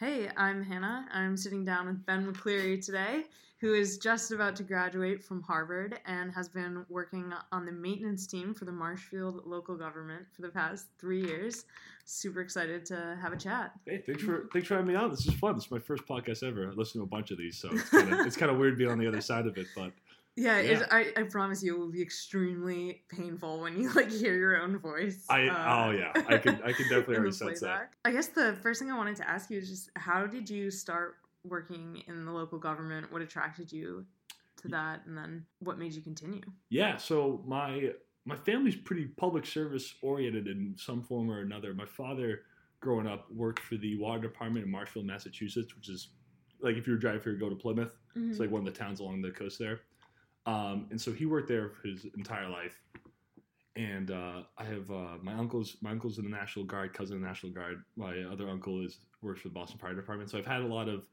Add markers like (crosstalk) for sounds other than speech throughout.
Hey, I'm Hannah. I'm sitting down with Ben McCleary today, who is just about to graduate from Harvard and has been working on the maintenance team for the Marshfield local government for the past three years. Super excited to have a chat. Hey, thanks for thanks for having me on. This is fun. This is my first podcast ever. I listened to a bunch of these, so it's kind of weird being on the other side of it, but Yeah, Yeah. It, I, I promise you it will be extremely painful when you like hear your own voice. I uh, oh yeah, I can I can (laughs) definitely already sense that. I guess the first thing I wanted to ask you is just how did you start working in the local government? What attracted you to that, and then what made you continue? Yeah, so my my family's pretty public service oriented in some form or another. My father, growing up, worked for the water department in Marshfield, Massachusetts, which is like if you were driving here go to Plymouth, Mm-hmm. it's like one of the towns along the coast there. Um, and so he worked there his entire life. And uh, I have uh, my uncle's my uncle's in the National Guard, cousin in the National Guard. My other uncle is works for the Boston Fire Department. So I've had a lot of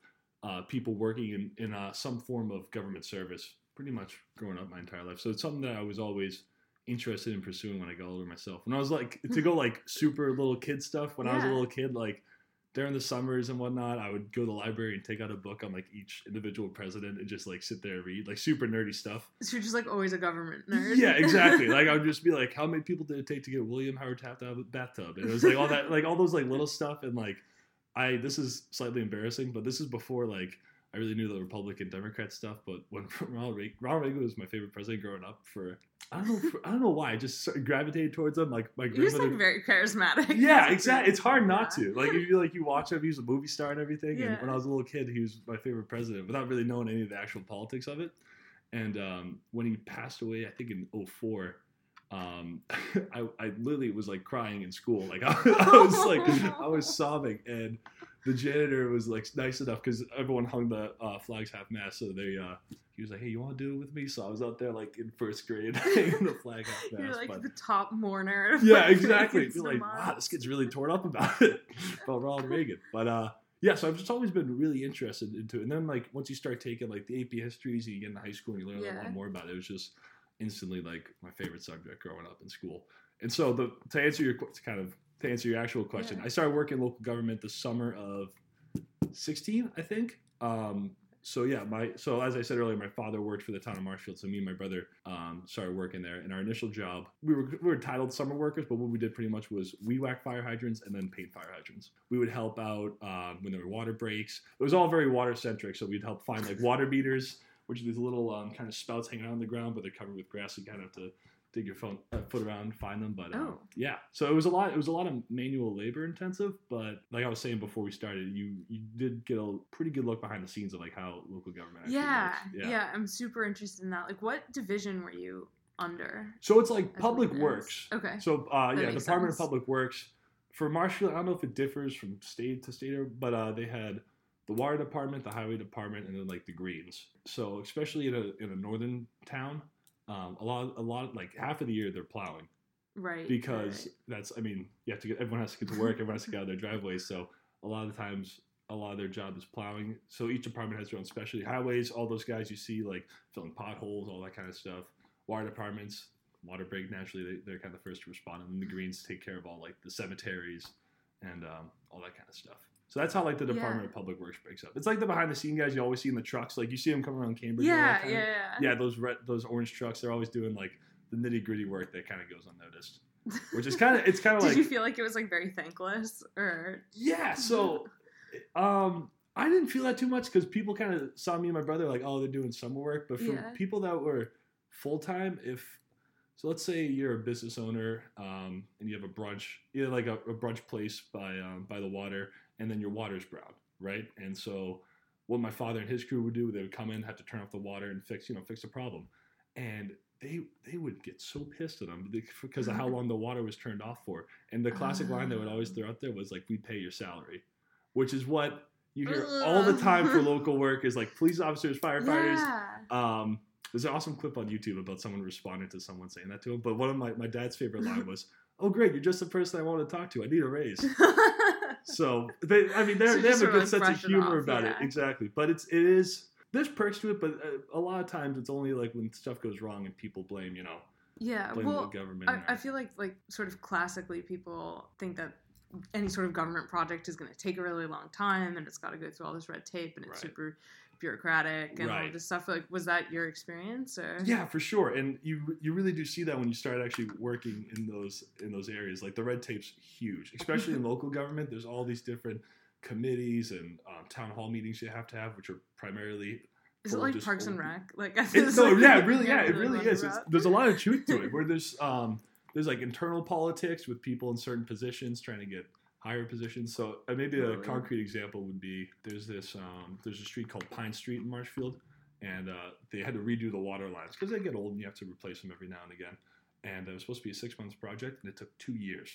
uh, people working in in uh, some form of government service pretty much growing up my entire life. So it's something that I was always interested in pursuing when I got older myself. When I was like to go like super little kid stuff. When I was a little kid, like during the summers and whatnot, I would go to the library and take out a book on like each individual president and just like sit there and read like super nerdy stuff. So you're just like always a government nerd. (laughs) Yeah, exactly. (laughs) like I would just be like, how many people did it take to get William Howard Taft out of a bathtub? And it was like all that, like all those like little stuff. And like, I this is slightly embarrassing, but this is before like I really knew the Republican Democrat stuff. But when (laughs) Ronald Reagan, Ronald Reagan was my favorite president growing up. For I don't know, I don't know why. I just gravitated towards him. Like my You're grandmother. like very charismatic. Yeah, (laughs) exactly. It's hard not Yeah. to. Like if you like you watch him, he's a movie star and everything. Yeah. And when I was a little kid, he was my favorite president without really knowing any of the actual politics of it. And um, when he passed away, I think in 04, um, (laughs) I, I literally was like crying in school. Like I, (laughs) I was like I was sobbing, and the janitor was like nice enough because everyone hung the uh, flags half mast. So they uh, he was like, "Hey, you want to do it with me?" So I was out there like in first grade (laughs) hanging the flag half (laughs) mast. You're like but- the top mourner. (laughs) yeah, like, exactly. You're like, wow, this kid's really torn up about it, about Ronald Reagan. But uh, yeah, so I've just always been really interested into it. And then like once you start taking like the AP histories and you get into high school and you learn a lot more about it, it was just instantly like my favorite subject growing up in school. And so the to answer your to kind of to answer your actual question, Yeah. I started working in local government the summer of 16, I think. Um, so yeah, my so as I said earlier, my father worked for the town of Marshfield. So me and my brother um, started working there. And our initial job, we were we were titled summer workers, but what we did pretty much was we whack fire hydrants and then paint fire hydrants. We would help out um, when there were water breaks. It was all very water centric. So we'd help find like water meters, which are these little um, kind of spouts hanging out on the ground, but they're covered with grass. So you kind of have to dig your phone, uh, foot around find them. But um, Oh. yeah, so it was a lot. It was a lot of manual labor intensive. But like I was saying before we started, you you did get a pretty good look behind the scenes of like how local government. Actually Yeah, works. yeah, I'm super interested in that. Like, what division were you under? So it's like public maintenance? works. Okay. So uh, yeah, Department sense. of Public Works for Marshfield. I don't know if it differs from state to state, but uh, they had the water department, the highway department, and then like the greens. So especially in a in a northern town, um, a lot a lot like half of the year they're plowing right. because right. that's I mean you have to get everyone has to get to work, everyone has to get out of their driveways. So a lot of the times. A lot of their job is plowing. So each department has their own specialty. Highways, all those guys you see like filling potholes, all that kind of stuff. Water departments, water break naturally they, they're kind of the first to respond and then the greens take care of all like the cemeteries and um, all that kind of stuff so that's how like the Yeah. department of public works breaks up it's like the behind the scene guys you always see in the trucks like you see them coming around cambridge Yeah, yeah, yeah. yeah those red those orange trucks they're always doing like the nitty gritty work that kind of goes unnoticed which is kind of it's kind of (laughs) Did like you feel like it was like very thankless, or yeah so (laughs) um i didn't feel that too much because people kind of saw me and my brother like oh they're doing summer work but for Yeah. people that were full-time if so let's say you're a business owner um, and you have a brunch you have like a, a brunch place by um, by the water and then your water's brown right and so what my father and his crew would do they would come in have to turn off the water and fix you know fix the problem and they they would get so pissed at them because of how long the water was turned off for and the classic line they would always throw out there was like we pay your salary which is what you hear all the time for (laughs) local work is like police officers firefighters yeah. um, there's an awesome clip on YouTube about someone responding to someone saying that to him. But one of my, my dad's favorite line (laughs) was, "Oh, great, you're just the person I want to talk to. I need a raise." (laughs) So they, I mean, they're, So they have a good sense of humor off, about it, exactly. But it's it is there's perks to it, but uh, a lot of times it's only like when stuff goes wrong and people blame, you know, yeah. blame Well, the government. I, I feel like like sort of classically people think that any sort of government project is going to take a really long time and it's got to go through all this red tape and it's Right. super bureaucratic and all this stuff. Like, was that your experience? Or Yeah, for sure. And you you really do see that when you start actually working in those in those areas. Like the red tape's huge, especially in (laughs) local government. There's all these different committees and um, town hall meetings you have to have, which are primarily. is it like Parks and Rec? Like, (laughs) It, no, like, yeah, really, yeah, it really wonder is. It's, there's a lot of truth to it. (laughs) Where there's um there's like internal politics with people in certain positions trying to get higher positions. So uh, maybe a concrete example would be there's this um there's a street called Pine Street in Marshfield, and uh, they had to redo the water lines because they get old and you have to replace them every now and again. And it was supposed to be a six months project, and it took two years,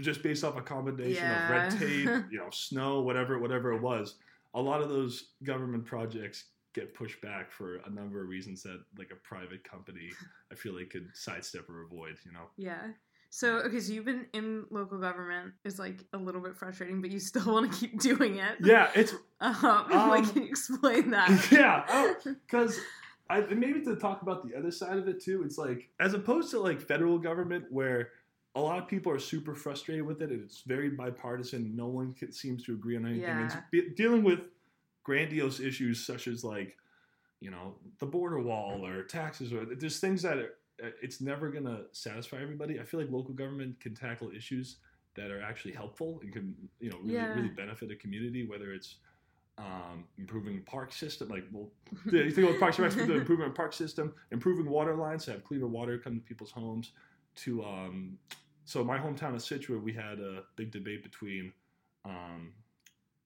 just based off a combination of red tape, (laughs) you know, snow, whatever, whatever it was. A lot of those government projects get pushed back for a number of reasons that like a private company I feel like could sidestep or avoid, you know. Yeah. So okay, so you've been in local government is like a little bit frustrating, but you still (laughs) want to keep doing it. Yeah, it's (laughs) Um, (laughs) Um, like, can you explain that? yeah, because I maybe to talk about the other side of it too. It's like as opposed to like federal government where a lot of people are super frustrated with it and it's very bipartisan. No one can, seems to agree on anything. It's be, dealing with grandiose issues such as like you know the border wall or taxes or there's things that are, it's never going to satisfy everybody. I feel like local government can tackle issues that are actually helpful and can you know really, Yeah. really benefit a community, whether it's um, improving park system, like well, you think about Parks and Rec, the (laughs) improvement of park system, improving water lines to have cleaner water come to people's homes. To um, so my hometown of Scituate, we had a big debate between um,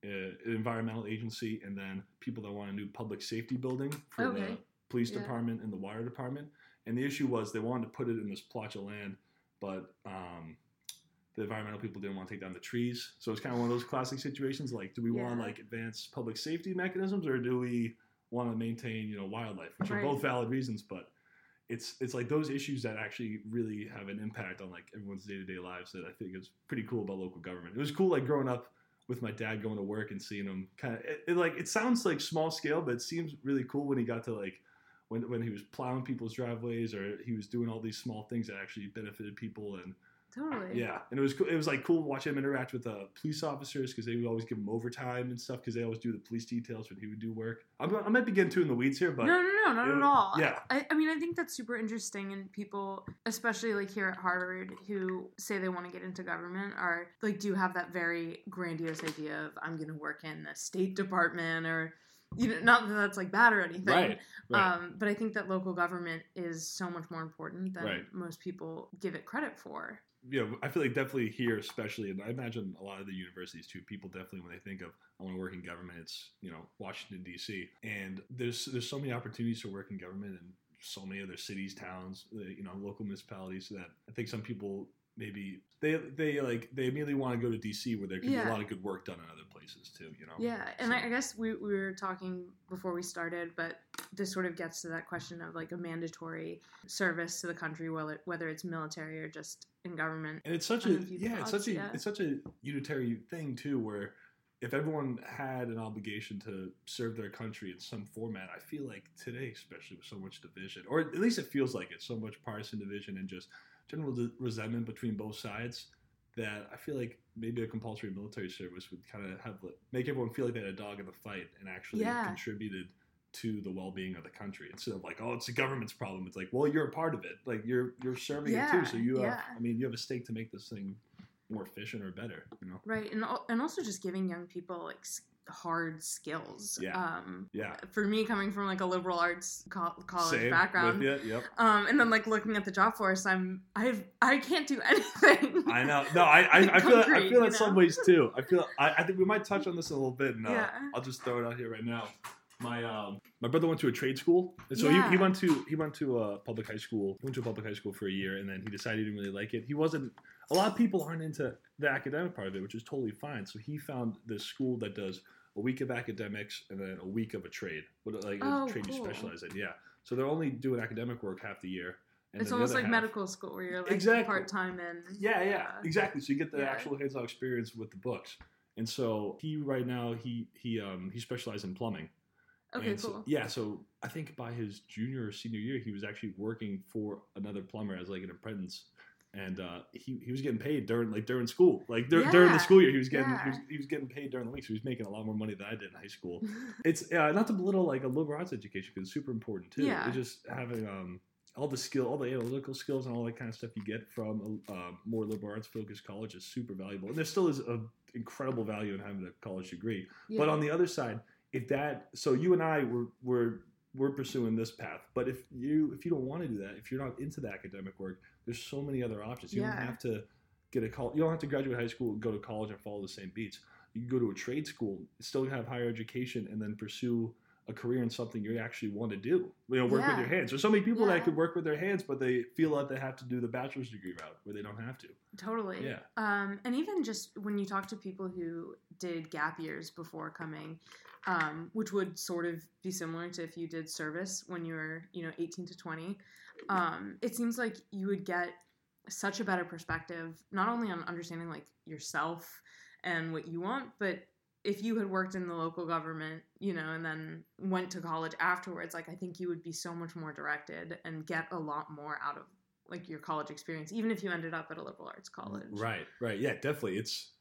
uh, an environmental agency and then people that want a new public safety building for the police Yeah. department and the water department. And the issue was they wanted to put it in this plot of land, but um, the environmental people didn't want to take down the trees. So it's kind of one of those classic situations. Like, do we want Yeah. like advanced public safety mechanisms, or do we want to maintain you know wildlife, which are both valid reasons, but it's it's like those issues that actually really have an impact on like everyone's day to day lives that I think is pretty cool about local government. It was cool like growing up with my dad going to work and seeing him kind of it, it, like it sounds like small scale, but it seems really cool when he got to like when when he was plowing people's driveways or he was doing all these small things that actually benefited people and Totally. yeah, and it was cool. It was like cool watching him interact with uh, police officers because they would always give him overtime and stuff because they always do the police details when he would do work. I'm, I might be getting too in the weeds here, but no, no, no, not it at all. yeah. I, I mean, I think that's super interesting, and people, especially like here at Harvard, who say they want to get into government, are like do have that very grandiose idea of I'm going to work in the State Department, or you know, not that that's like bad or anything. right, right. Um, but I think that local government is so much more important than Right. most people give it credit for. know, I feel like definitely here, especially, and I imagine a lot of the universities too. People definitely, when they think of I want to work in government, it's you know Washington D.C. And there's there's so many opportunities to work in government and so many other cities, towns, uh, you know, local municipalities that I think some people maybe they they like they immediately want to go to D.C. where there can be a lot of good work done in other places too. You know. Yeah, and So- I, I guess we, we were talking before we started, but this sort of gets to that question of like a mandatory service to the country, whether whether it's military or just in government. And it's such a have a few yeah, it's such a yeah. it's such a unitary thing too, where if everyone had an obligation to serve their country in some format, I feel like today, especially with so much division, or at least it feels like it, so much partisan division and just general resentment between both sides, that I feel like maybe a compulsory military service would kind of have like, make everyone feel like they had a dog in the fight and actually Yeah. contributed to the well-being of the country instead of like oh it's the government's problem. It's like well you're a part of it. Like you're you're serving it too so you have i mean you have a stake to make this thing more efficient or better you know? Right, and and also just giving young people like hard skills. Yeah. Um, yeah for me, coming from like a liberal arts co- college Same background, you, yep um, and then like looking at the job force, I'm I've I can't do (laughs) anything. i know no i i, I (laughs) feel i feel in some ways too i feel (laughs) I, I think we might touch on this a little bit and uh, Yeah. i'll just throw it out here right now my um my brother went to a trade school and so Yeah. he, he went to he went to a public high school he went to a public high school for a year and then he decided he didn't really like it he wasn't a lot of people aren't into the academic part of it which is totally fine so he found this school that does a week of academics and then a week of a trade what like a Oh, trade you specialize in yeah so they're only doing academic work half the year and it's almost like half- medical school where you're like Exactly. part time and yeah, yeah, exactly. So you get the Yeah. actual hands-on experience with the books. And so he right now he he um he specialized in plumbing. Okay, And so- cool. yeah, so I think by his junior or senior year he was actually working for another plumber as like an apprentice. And uh, he he was getting paid during like during school, like dur- during the school year. He was getting yeah. he, was, he was getting paid during the week, so he was making a lot more money than I did in high school. (laughs) It's uh, not to belittle like a liberal arts education because it's super important too. Yeah. It's just having um all the skill, all the analytical skills, and all that kind of stuff you get from a uh, more liberal arts focused college is super valuable. And there still is a incredible value in having a college degree. Yeah. But on the other side, if that so you and I were were we're pursuing this path. But if you if you don't want to do that, if you're not into the academic work, there's so many other options. You Yeah. don't have to get a call. You don't have to graduate high school, go to college, and follow the same beats. You can go to a trade school, still have higher education, and then pursue a career in something you actually want to do. You know, work with your hands. There's so many people Yeah. that could work with their hands, but they feel like they have to do the bachelor's degree route where they don't have to. Totally. Yeah. Um, and even just when you talk to people who did gap years before coming, um, which would sort of be similar to if you did service when you were, you know, 18 to 20, um, it seems like you would get such a better perspective, not only on understanding like yourself and what you want, but if you had worked in the local government, you know, and then went to college afterwards, like I think you would be so much more directed and get a lot more out of like your college experience, even if you ended up at a liberal arts college. Right, right. Yeah, definitely. It's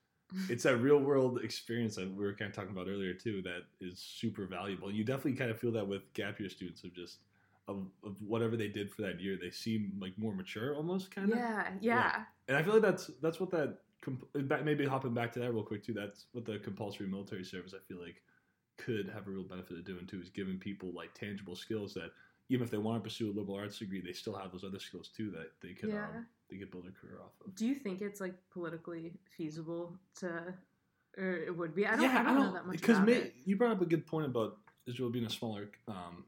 it's that real world experience that we were kind of talking about earlier too that is super valuable. You definitely kind of feel that with gap year students of just of, of whatever they did for that year, they seem like more mature almost kind of. Yeah, yeah, And I feel like that's that's what that comp- maybe hopping back to that real quick too. That's what the compulsory military service I feel like could have a real benefit of doing too is giving people like tangible skills that even if they want to pursue a liberal arts degree, they still have those other skills too that they could Yeah. um, they could build a career off of. Do you think it's like politically feasible to, or it would be? I don't, I don't, know that much because about may, it. you brought up a good point about Israel being a smaller um,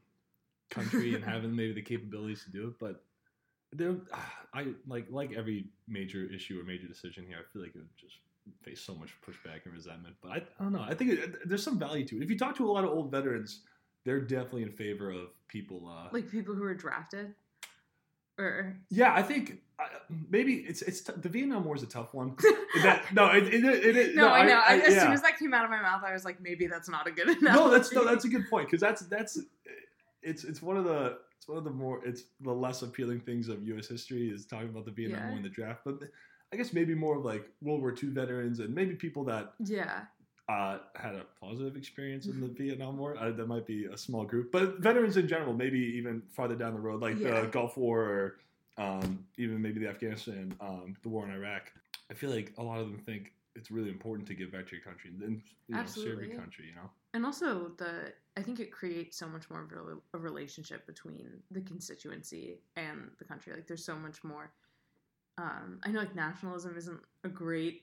country and (laughs) having maybe the capabilities to do it, but there, I like like every major issue or major decision here. I feel like it would just face so much pushback and resentment. But I, I don't know. I think it, there's some value to it. If you talk to a lot of old veterans, they're definitely in favor of people. Uh, Like people who are drafted, or yeah, I think uh, maybe it's it's t- the Vietnam War is a tough one. (laughs) that no, it, it, it, it no, I know. I, as yeah. soon as that came out of my mouth, I was like, maybe that's not a good enough. no, that's no, that's a good point because that's that's it's it's one of the it's one of the more it's the less appealing things of U.S. history is talking about the Vietnam Yeah. War and the draft, but I guess maybe more of like World War II veterans and maybe people that yeah, uh, had a positive experience in the Vietnam War. Uh, that might be a small group, but veterans in general, maybe even farther down the road, like Yeah. the Gulf War or um, even maybe the Afghanistan, um, the war in Iraq. I feel like a lot of them think it's really important to give back to your country and you know, serve your country. You know. and also the I think it creates so much more of a, a relationship between the constituency and the country. Like there's so much more. Um, I know like nationalism isn't a great.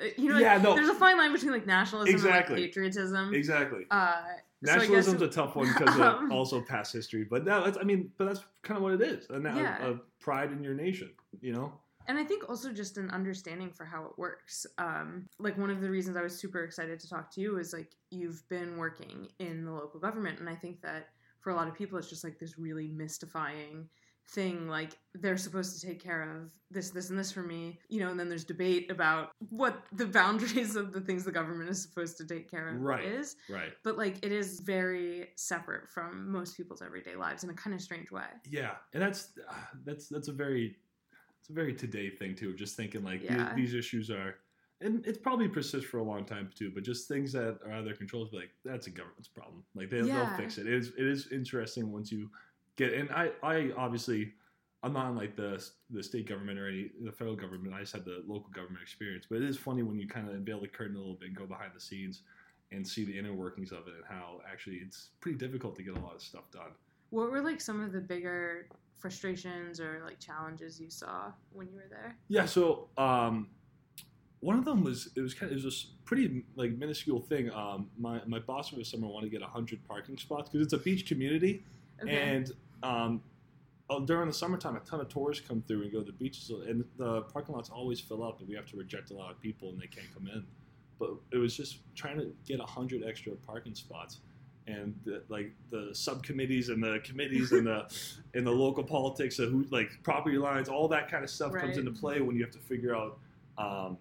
Uh, You know, like, Yeah, no. there's a fine line between like nationalism Exactly. and like patriotism. Exactly. Uh, so Nationalism's it- a tough one (laughs) because of Um, also past history, but no, that's I mean, but that's kind of what it is, and Yeah. a, a pride in your nation, you know. and I think also just an understanding for how it works. Um, like one of the reasons I was super excited to talk to you is like you've been working in the local government, and I think that for a lot of people, it's just like this really mystifying thing. Like they're supposed to take care of this, this, and this for me, you know. And then there's debate about what the (laughs) boundaries of the things the government is supposed to take care of Right. is. Right. But like it is very separate from most people's everyday lives in a kind of strange way. Yeah, and that's uh, that's that's a very it's a very today thing too. Just thinking like these- Yeah. these, issues are, and it's probably persist for a long time too. But just things that are out of their control, like that's a government's problem. Like they, Yeah. they'll fix it. It is it is interesting once you get. And I I obviously I'm not in like the the state government or any the federal government. I just had the local government experience. But it is funny when you kind of unveil the curtain a little bit and go behind the scenes and see the inner workings of it and how actually it's pretty difficult to get a lot of stuff done. What were like some of the bigger frustrations or like challenges you saw when you were there? Yeah, so um, one of them was it was kind of it was a pretty like minuscule thing. Um, my my boss over the summer wanted to get hundred parking spots because it's a beach community, and um, oh, during the summertime, a ton of tourists come through and go to the beaches, and the parking lots always fill up, and we have to reject a lot of people, and they can't come in. But it was just trying to get hundred extra parking spots. And the, like the subcommittees and the committees and the (laughs) and the local politics of who like property lines, all that kind of stuff comes into play when you have to figure out um,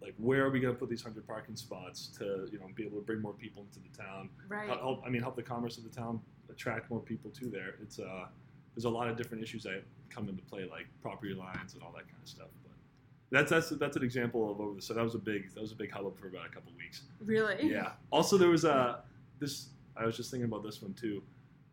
like where are we going to put these hundred parking spots to you know be able to bring more people into the town right. help I mean help the commerce of the town attract more people to there. It's uh there's a lot of different issues that come into play, like property lines and all that kind of stuff. But that's that's that's an example of over the so that was a big that was a big hubbub for about a couple weeks. Really? Yeah. Also, there was a this. I was just thinking about this one too.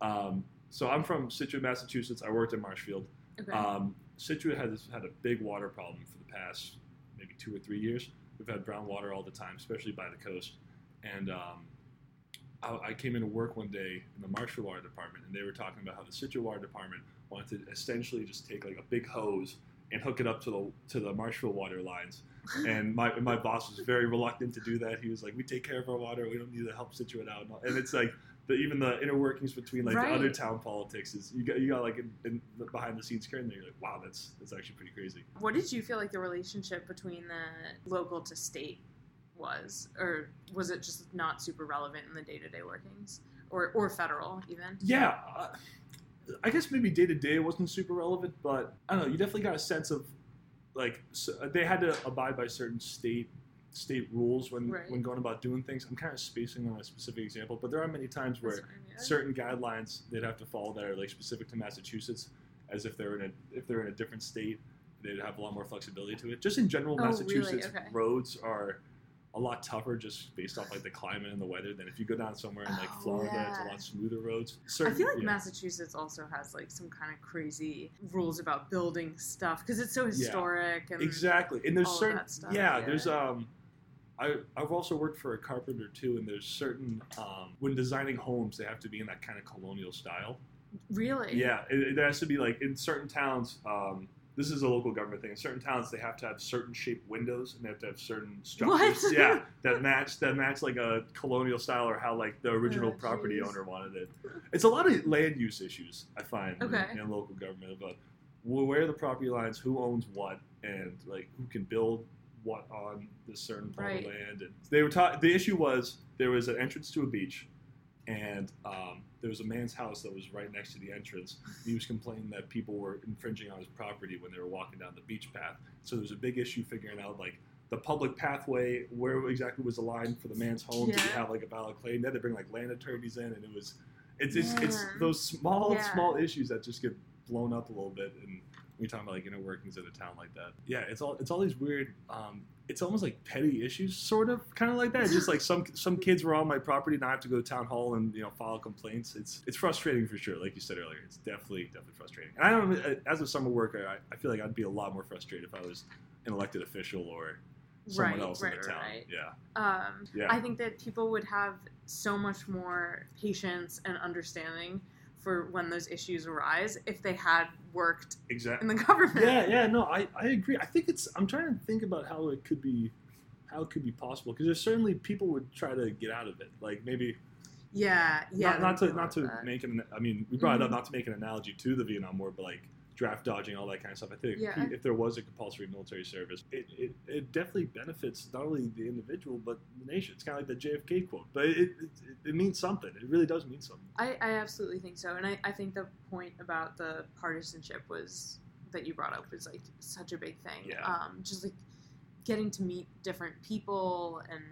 Um, so I'm from Scituate, Massachusetts. I worked in Marshfield. Okay. Um, Scituate has had a big water problem for the past maybe two or three years. We've had brown water all the time, especially by the coast. And um, I, I came into work one day in the Marshfield Water Department, and they were talking about how the Scituate Water Department wanted to essentially just take like a big hose and hook it up to the to the Marshfield water lines. (laughs) And my my boss was very reluctant to do that. He was like, "We take care of our water. We don't need to help Scituate out." And, it's like the, even the inner workings between like the other town politics is you got you got like in, in the behind the scenes and you're like, "Wow, that's that's actually pretty crazy." What did you feel like the relationship between the local to state was, or was it just not super relevant in the day to day workings, or or federal even? Yeah, uh, I guess maybe day to day wasn't super relevant, but I don't know. You definitely got a sense of like so they had to abide by certain state state rules when Right. when going about doing things. I'm kind of spacing on a specific example, but there are many times where fine, yeah. certain guidelines they'd have to follow that are like specific to Massachusetts, as if they're in a if they're in a different state, they'd have a lot more flexibility to it. Just in general, Oh, really? Massachusetts Okay. roads are a lot tougher just based off like the climate and the weather than if you go down somewhere in like Oh, Florida, it's a lot smoother roads. I feel like yeah. Massachusetts also has like some kind of crazy rules about building stuff because it's so historic and Exactly, and there's certain yeah, yeah. There's um, I I've also worked for a carpenter too, and there's certain um when designing homes they have to be in that kind of colonial style. really Yeah, it, it has to be like in certain towns. Um, this is a local government thing. In certain towns, they have to have certain shaped windows, and they have to have certain structures. What? Yeah, (laughs) that match that match like a colonial style or how like the original Oh, property jeez. owner wanted it. It's a lot of land use issues I find in- Okay. in, local government about wh- where are the property lines, who owns what, and like who can build what on this certain part of Right. land. And they were taught. The issue was there was an entrance to a beach, and um, there was a man's house that was right next to the entrance. He was complaining that people were infringing on his property when they were walking down the beach path. So there was a big issue figuring out like the public pathway, where exactly was the line for the man's home? Did he have like a valid claim? They had to bring like land attorneys in, and it was it's it's, it's those small Yeah. small issues that just get blown up a little bit and. You're talking about like inner workings in a town like that, yeah, it's all it's all these weird. Um, it's almost like petty issues, sort of, kind of like that. Just like some some kids were on my property, and I have to go to town hall and you know file complaints. It's it's frustrating for sure, like you said earlier. It's definitely definitely frustrating. And I don't, as a summer worker, I, I feel like I'd be a lot more frustrated if I was an elected official or someone right else right in the town. right Yeah, um Yeah. I think that people would have so much more patience and understanding for when those issues arise if they had worked exactly. in the government Yeah, yeah, no, I, I agree. I think it's. I'm trying to think about how it could be, how it could be possible because there's certainly people would try to get out of it. Like maybe yeah yeah not, not to there's a lot not to that. make an. I mean, we brought it up Mhm. not to make an analogy to the Vietnam War, but like draft dodging, all that kind of stuff. I think Yeah. if there was a compulsory military service, it, it, it definitely benefits not only the individual but the nation. It's kind of like the JFK quote, but it, it, it, means something. It really does mean something. I, I absolutely think so and I, I think the point about the partisanship was that you brought up was like such a big thing Yeah. um just like getting to meet different people and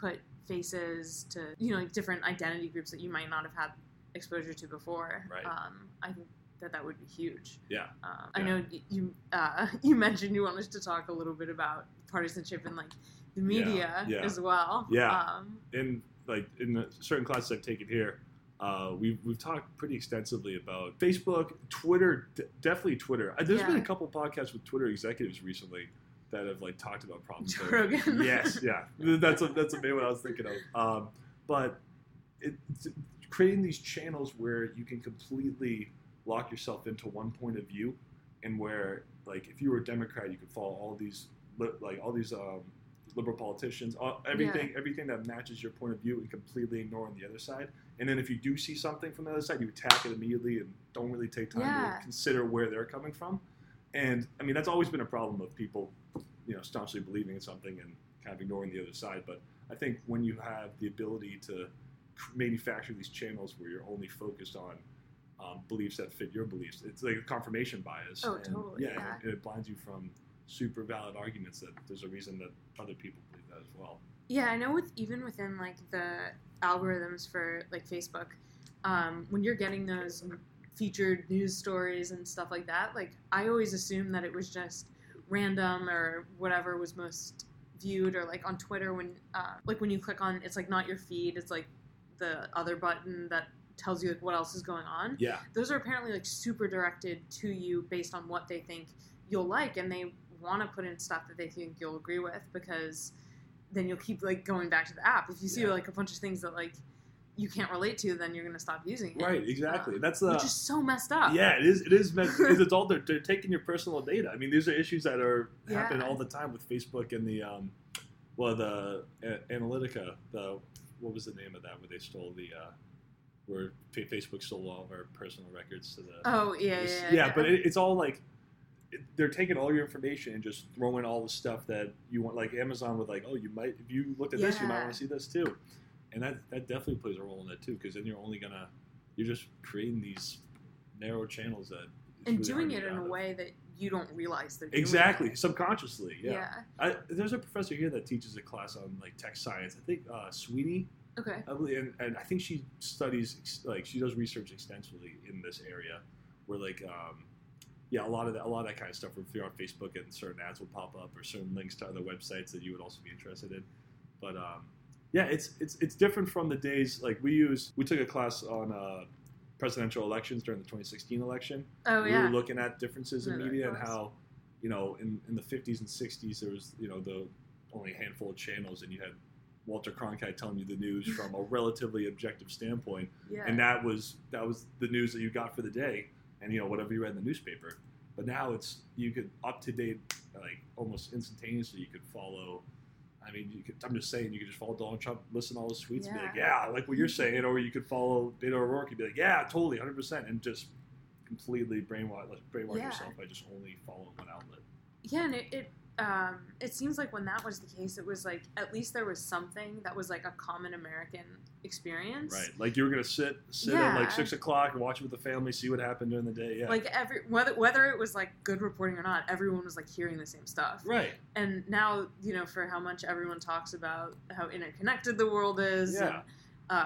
put faces to you know like different identity groups that you might not have had exposure to before Right. um i think that that would be huge Yeah. Um, I know you uh, (laughs) you mentioned you wanted to talk a little bit about partisanship and like the media yeah. as well. Yeah. Um, in like in the certain classes I've taken here, uh, we've we've talked pretty extensively about Facebook, Twitter, d- definitely Twitter. Uh, There's been a couple podcasts with Twitter executives recently that have like talked about problems. Rogan. (laughs) yes, yeah, (laughs) that's a, that's a main what I was thinking of. Um, but it, it's creating these channels where you can completely lock yourself into one point of view, and where like if you were a Democrat, you could follow all these li- like all these um, liberal politicians, all, everything everything that matches your point of view, and completely ignoring the other side. And then if you do see something from the other side, you attack it immediately and don't really take time Yeah. to consider where they're coming from. And I mean that's always been a problem of people, you know, staunchly believing in something and kind of ignoring the other side. But I think when you have the ability to manufacture these channels where you're only focused on um, beliefs that fit your beliefs, it's like a confirmation bias. Oh, and, totally, Yeah, yeah. it, it blinds you from super valid arguments that there's a reason that other people believe that as well. yeah, I know with even within like the algorithms for like Facebook, um, when you're getting those featured news stories and stuff like that. Like I always assumed that it was just random or whatever was most viewed or like on Twitter when uh, like when you click on it's like not your feed it's like the other button that tells you like what else is going on Yeah. those are apparently like super directed to you based on what they think you'll like and they want to put in stuff that they think you'll agree with because then you'll keep like going back to the app if you see Yeah. like a bunch of things that like you can't relate to then you're gonna stop using it Right. Exactly. Um, That's the. which is so messed up yeah, it is. It is because (laughs) it's all they're, they're taking your personal data. I mean, these are issues that are Yeah. all the time with Facebook and the um, well, the uh, Analytica. The what was the name of that? Where they stole the uh, where Fa- Facebook stole all of our personal records to the. oh yeah yeah yeah, yeah, but it, it's all like it, they're taking all your information and just throwing all the stuff that you want. Like Amazon with like, oh, you might if you looked at this, you might want to see this too, and that that definitely plays a role in that too because then you're only gonna you're just creating these narrow channels that and really doing it in a of. way that you don't realize they're doing Exactly, it. subconsciously. Yeah. yeah I, there's a professor here that teaches a class on like tech science. I think uh, Sweeney okay I believe, and, and I think she studies like she does research extensively in this area, where like um, yeah, a lot of that, a lot of that kind of stuff. If you're on Facebook and certain ads will pop up or certain links to other websites that you would also be interested in, but um, yeah, it's it's it's different from the days like we use. We took a class on uh, presidential elections during the 2016 election. oh we yeah We were looking at differences in media and how you know in, in the 50s and 60s there was you know the only handful of channels and you had Walter Cronkite telling you the news (laughs) from a relatively objective standpoint, yeah and that was that was the news that you got for the day, and you know whatever you read in the newspaper. But now it's you could up to date like almost instantaneously. You could follow. I mean, you could, I'm just saying you could just follow Donald Trump, listen to all his tweets, and be like, Yeah. yeah, like what you're saying, or you could follow Beto O'Rourke and be like, yeah, totally, 100, percent and just completely brainwash brainwash Yeah. yourself by just only following one outlet. Yeah, and it, it um it seems like when that was the case, it was like at least there was something that was like a common American experience. Right. Like you were gonna sit sit at like six o'clock and watch it with the family, see what happened during the day. Yeah. Like every whether whether it was like good reporting or not, everyone was like hearing the same stuff. right. And now you know for how much everyone talks about how interconnected the world is. Yeah. And, uh,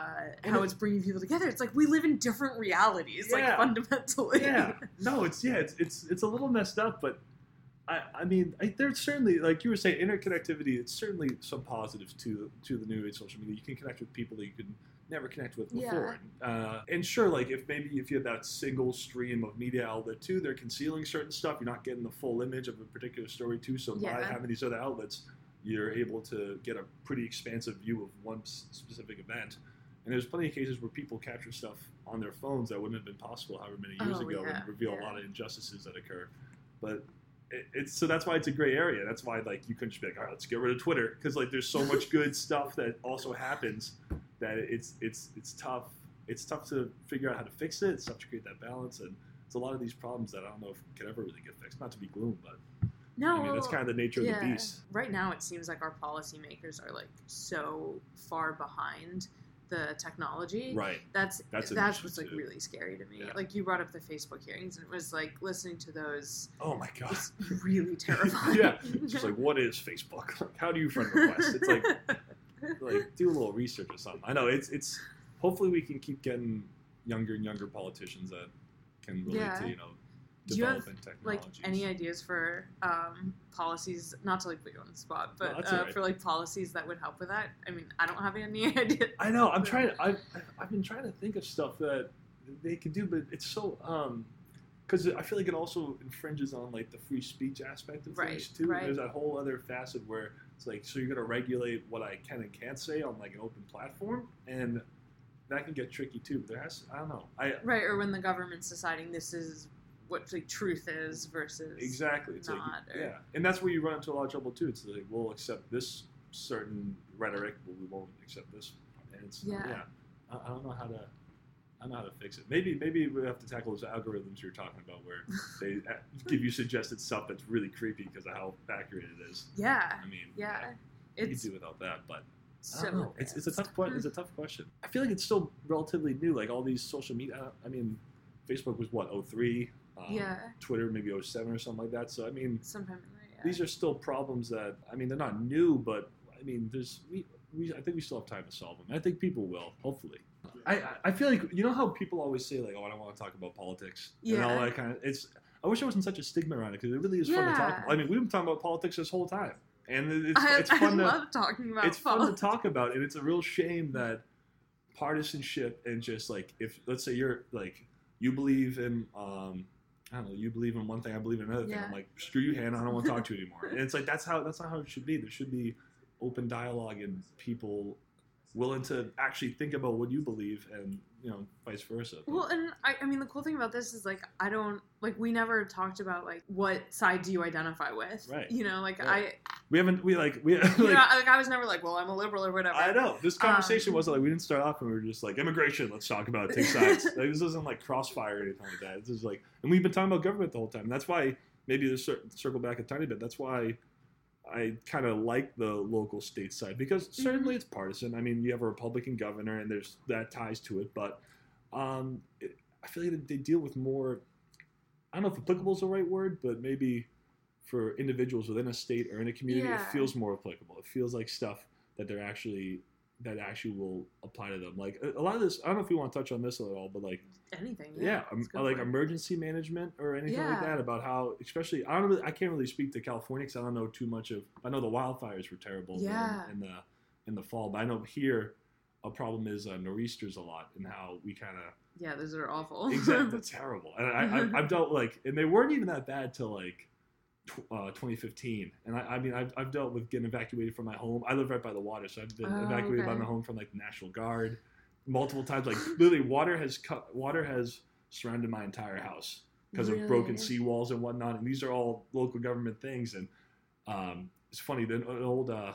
how it- it's bringing people together. It's like we live in different realities, Yeah. like fundamentally. Yeah. (laughs) No, it's yeah, it's it's it's a little messed up, but I I mean I, there's certainly like you were saying interconnectivity. It's certainly some positives to to the new age social media. You can connect with people that you could never connect with before. Uh, and sure, like if maybe if you have that single stream of media outlet too, they're concealing certain stuff. You're not getting the full image of a particular story too. So by having these other outlets, you're able to get a pretty expansive view of one s- specific event. And there's plenty of cases where people capture stuff on their phones that wouldn't have been possible however many years Oh, ago yeah, and reveal a lot of injustices that occur. But it's so that's why it's a gray area. That's why like you couldn't just be like, all right, let's get rid of Twitter because like there's so (laughs) much good stuff that also happens that it's it's it's tough. It's tough to figure out how to fix it. It's tough to create that balance, and it's a lot of these problems that I don't know if can ever really get fixed. Not to be gloom, but No, I mean that's kind of the nature of the beast. Right now, it seems like our policymakers are like so far behind the technology. Right. That's That's that's, what's like too. really scary to me. Yeah. Like you brought up the Facebook hearings, and it was like listening to those Oh my god. was really (laughs) terrifying. yeah. It's just like, what is Facebook? (laughs) Like, how do you friend request? It's like, (laughs) like do a little research or something. I know it's it's. Hopefully, we can keep getting younger and younger politicians that can relate Yeah. to you know Do you have, like any ideas for um, policies? Not to like put you on the spot, but that's uh, alright. for like policies that would help with that. I mean, I don't have any (laughs) idea. I know. I'm trying. To, I've I've been trying to think of stuff that they could do, but it's so um, because I feel like it also infringes on like the free speech aspect of Right, things too. right. There's that whole other facet where it's like, so you're gonna regulate what I can and can't say on like an open platform, and that can get tricky too. There has, I don't know. I Right, or when the government's deciding this is what like truth is versus exactly. It's like or- yeah, and that's where you run into a lot of trouble too. It's like we'll accept this certain rhetoric, but we won't accept this. And it's Yeah. yeah. I, I don't know how to. I don't know how to fix it. Maybe maybe we have to tackle those algorithms you're talking about, where (laughs) they uh, give you suggested stuff that's really creepy because of how accurate it is. Yeah, I mean, yeah. you could It's do without that, but I so don't know. It's, it's a tough question. It's a tough question. I feel like it's still relatively new. Like all these social media. I mean, Facebook was what 03? Um, Yeah, Twitter maybe 07 or something like that. So I mean, sometime there. Yeah. these are still problems that I mean they're not new, but I mean there's we, we I think we still have time to solve them. I think people will hopefully. I I- I feel like you know how people always say like, oh, I don't want to talk about politics and all that kind of. It's I wish there wasn't such a stigma around it because it really is fun to talk. About. I mean, we've been talking about politics this whole time, and it's I, it's I fun to love talking about it's fun to talk about, and it's a real shame that partisanship and just like if let's say you're like you believe in um I don't know you believe in one thing I believe in another thing. I'm like screw you Hannah I don't want to talk to you anymore. And it's like that's how that's not how it should be. There should be open dialogue and people willing to actually think about what you believe and you know vice versa. Well, and I, I mean, the cool thing about this is like I don't like we never talked about like what side do you identify with, Right. You know, like Right. We haven't we like we I, you know, like I was never like, well, I'm a liberal or whatever. I know this conversation Um, wasn't like we didn't start off and we were just like immigration. Let's talk about it. Take (laughs) sides. like, this isn't like crossfire or anything like that. It's just like, and we've been talking about government the whole time. That's why maybe to cir- circle back a tiny bit. That's why I kind of like the local state side because Mm-hmm. certainly it's partisan. I mean, you have a Republican governor and there's that ties to it, but um, it, I feel like they deal with more. I don't know if applicable is the right word, but maybe for individuals within a state or in a community, Yeah. it feels more applicable. It feels like stuff that they're actually that actually will apply to them. Like a, lot of this, I don't know if you want to touch on this at all, but like anything. yeah, Yeah, um, like emergency management or anything like that about how, especially I don't really, I can't really speak to California because I don't know too much of. I know the wildfires were terrible in- Yeah. in, the in the fall, but I know here a problem is uh, nor'easters a lot and how we kind of yeah, those are awful. exactly (laughs) terrible. And I, I (laughs) I've dealt like, and they weren't even that bad till like. Tw- Uh, 2015, and I, I mean, I've, I've dealt with getting evacuated from my home. I live right by the water, so I've been Oh, evacuated by my home from like the National Guard multiple times. Like literally, water has cut, water has surrounded my entire house because of broken Really? seawalls and whatnot. And these are all local government things. And um, it's funny, the an old uh,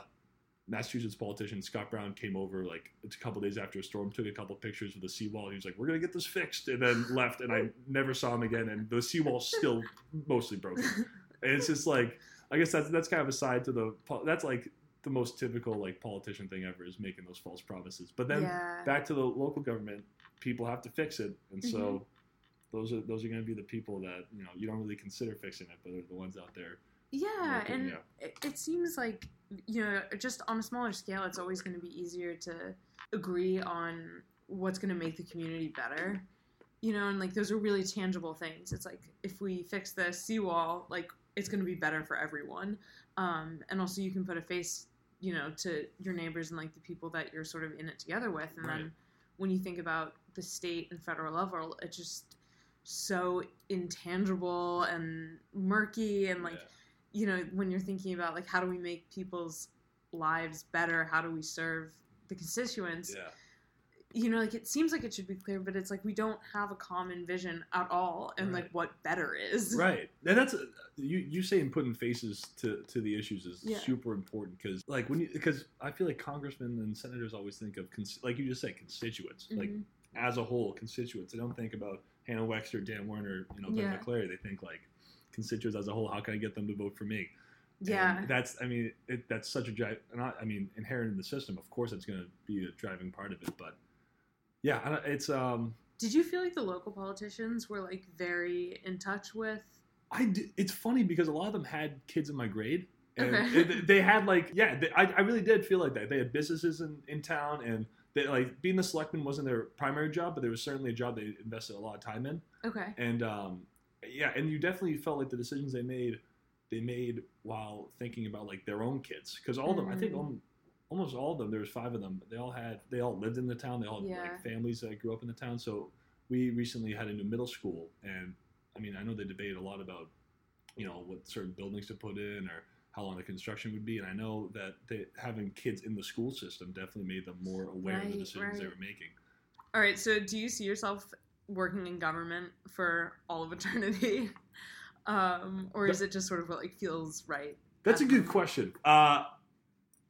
Massachusetts politician Scott Brown came over like a couple days after a storm, took a couple pictures of the seawall. He was like, "We're gonna get this fixed," and then left. And I (laughs) never saw him again. And the seawall's still mostly broken. And it's just like, I guess that's that's kind of a side to the that's like the most typical like politician thing ever is making those false promises. But then yeah. back to the local government, people have to fix it, and so Mhm. those are those are going to be the people that you know you don't really consider fixing it, but they're the ones out there. Yeah, working, and yeah. It, it seems like you know, just on a smaller scale, it's always going to be easier to agree on what's going to make the community better. You know, and like those are really tangible things. It's like if we fix the seawall, like it's going to be better for everyone. Um, and also, you can put a face, you know, to your neighbors and like the people that you're sort of in it together with. And Right. then when you think about the state and federal level, it's just so intangible and murky and like you know when you're thinking about like how do we make people's lives better how do we serve the constituents yeah, you know like it seems like it should be clear but it's like we don't have a common vision at all and like what better is right. And that's you you saying putting faces to to the issues is Yeah. super important because like when you because I feel like congressmen and senators always think of cons- like you just said constituents like Mhm. as a whole constituents. They don't think about Hannah Wexler, Dan Werner, you know, Ben Yeah. McClary. They think like constituents as a whole. How can I get them to vote for me? And yeah that's I mean it, that's such a drive. Not I mean inherent in the system. Of course, it's going to be a driving part of it. But yeah, it's um did you feel like the local politicians were like very in touch with I it's funny because a lot of them had kids in my grade. And Okay. it- they had like yeah, they, I, I really did feel like that. They had businesses in, in town, and they like being the selectman wasn't their primary job, but there was certainly a job they invested a lot of time in. okay and um, yeah, and you definitely felt like the decisions they made, they made while thinking about like their own kids, because all of them, I think, Mm. Al- almost all of them, there was five of them. They all had, they all lived in the town. They all had Yeah. like families that grew up in the town. So we recently had a new middle school, and I mean, I know they debate a lot about, you know, what certain buildings to put in or how long the construction would be, and I know that they, having kids in the school system definitely made them more aware of the Right, decisions they were making. all right so do you see yourself working in government for all of eternity (laughs) um or is it just sort of what like feels right That's a good question. Uh,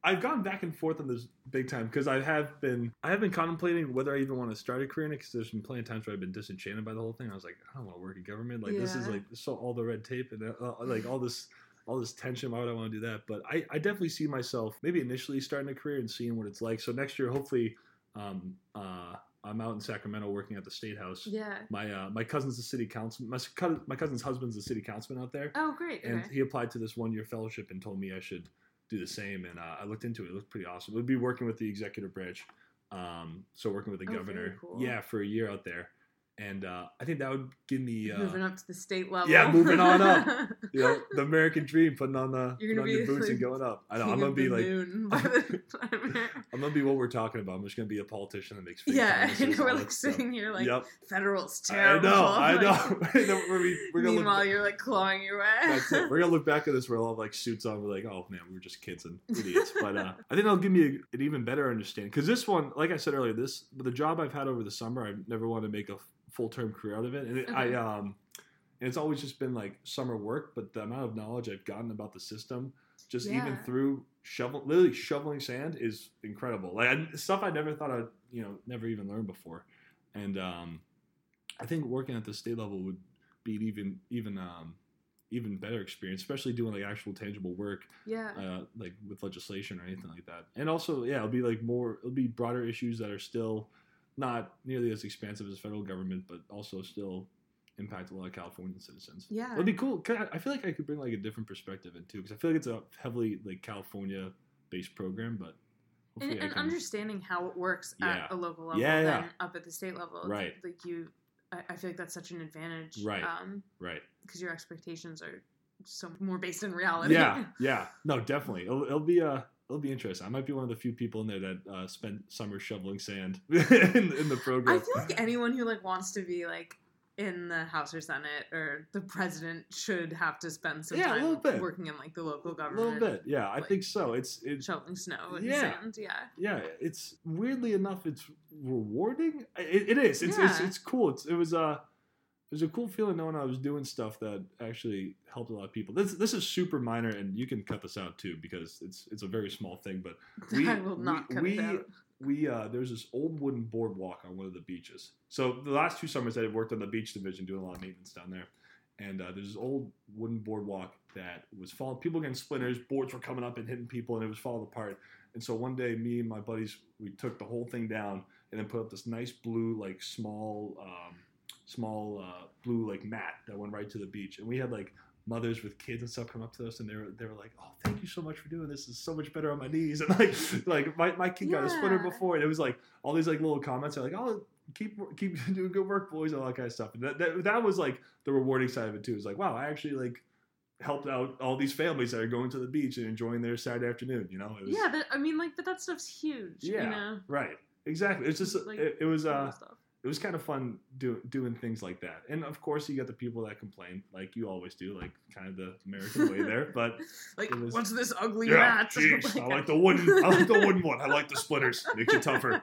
I've gone back and forth on this big time because I have been I have been contemplating whether I even want to start a career in it because there's been plenty of times where I've been disenchanted by the whole thing. I was like, I don't want to work in government. Like this is like so all the red tape and uh, like all this all this tension. Why would I want to do that? But I, I definitely see myself maybe initially starting a career and seeing what it's like. So next year, hopefully, um, uh, I'm out in Sacramento working at the state house. yeah My uh, my cousin's the city council. My, my cousin's husband's the city councilman out there oh great okay. and he applied to this one year fellowship and told me I should do the same. And uh, I looked into it; it looked pretty awesome. Would be working with the executive branch, Um, so working with the Oh, governor, cool. yeah, for a year out there, and uh, I think that would give me uh, moving up to the state level. yeah, moving on up. (laughs) you know the American dream, putting on the You're putting on your boots and going up. I know I'm gonna be like moon (laughs) by the time you're- (laughs) I'm gonna be what we're talking about. I'm just gonna be a politician that makes yeah, and we're like stuff. sitting here like yep, federal's I terrible. know, I like, know. We're, we- we're gonna Meanwhile, look. you're like clawing your way. That's it. We're gonna look back at this. We're all like suits on. We're like, oh man, we were just kids and idiots. But uh, I think that'll give me a, an even better understanding. Because this one, like I said earlier, this the job I've had over the summer, I've never wanted to make a full term career out of it, and it, I um, and it's always just been like summer work. But the amount of knowledge I've gotten about the system, just even through shovel, literally shoveling sand, is incredible. Like I, stuff I never thought I'd you know never even learned before, and um, I think working at the state level would be an even even um even better experience, especially doing like actual tangible work, yeah. uh, like with legislation or anything like that. And also, yeah, it'll be like more, it'll be broader issues that are still not nearly as expansive as federal government, but also still impact a lot of Californian citizens. Yeah. It'd be cool. I feel like I could bring like a different perspective in too, because I feel like it's a heavily like California based program, but and, and can- understanding how it works Yeah. at a local level Yeah, than yeah. up at the state level. Right. Like you, I, I feel like that's such an advantage. Right. Um, right. because your expectations are so more based in reality. Yeah, (laughs) yeah, no, definitely. It'll, it'll be uh, it'll be interesting. I might be one of the few people in there that uh, spent summer shoveling sand (laughs) in, in the program. I feel like anyone who like wants to be like in the House or Senate or the president should have to spend some Yeah, time working in like the local government. a little bit, yeah. I like, think so. It's it's Shoveling snow and Yeah. sand, yeah. yeah. It's weirdly enough, it's rewarding. It, it is. It's, it's it's cool. It's it was uh it was a cool feeling knowing I was doing stuff that actually helped a lot of people. This this is super minor, and you can cut this out too because it's it's a very small thing. But (laughs) we I will not we, cut we, it out. we uh, there's this old wooden boardwalk on one of the beaches. So the last two summers I had worked on the beach division doing a lot of maintenance down there, and uh, there's this old wooden boardwalk that was falling. People getting splinters, boards were coming up and hitting people, and it was falling apart. And so one day, me and my buddies we took the whole thing down and then put up this nice blue like small um, small uh, blue like mat that went right to the beach, and we had like mothers with kids and stuff come up to us and they were they were like, "Oh, thank you so much for doing this. It's so much better on my knees." (laughs) And like like my, my kid got a splinter before, and it was like all these like little comments are like, "Oh, keep keep (laughs) doing good work, boys," all that kind of stuff. And that, that that was like the rewarding side of it too. It's like, wow, I actually like helped out all these families that are going to the beach and enjoying their Saturday afternoon. You know, it was, Yeah, that, I mean, like, but that stuff's huge. Yeah. You know, right, exactly. It's just Like, it, it was uh stuff. It was kind of fun do, doing things like that. And of course, you get the people that complain, like you always do, like kind of the American way there. But (laughs) Like, was- what's this ugly yeah, mat? (laughs) jeez, I like the (laughs) wooden. I like the wooden one. I like the splinters. Makes you tougher.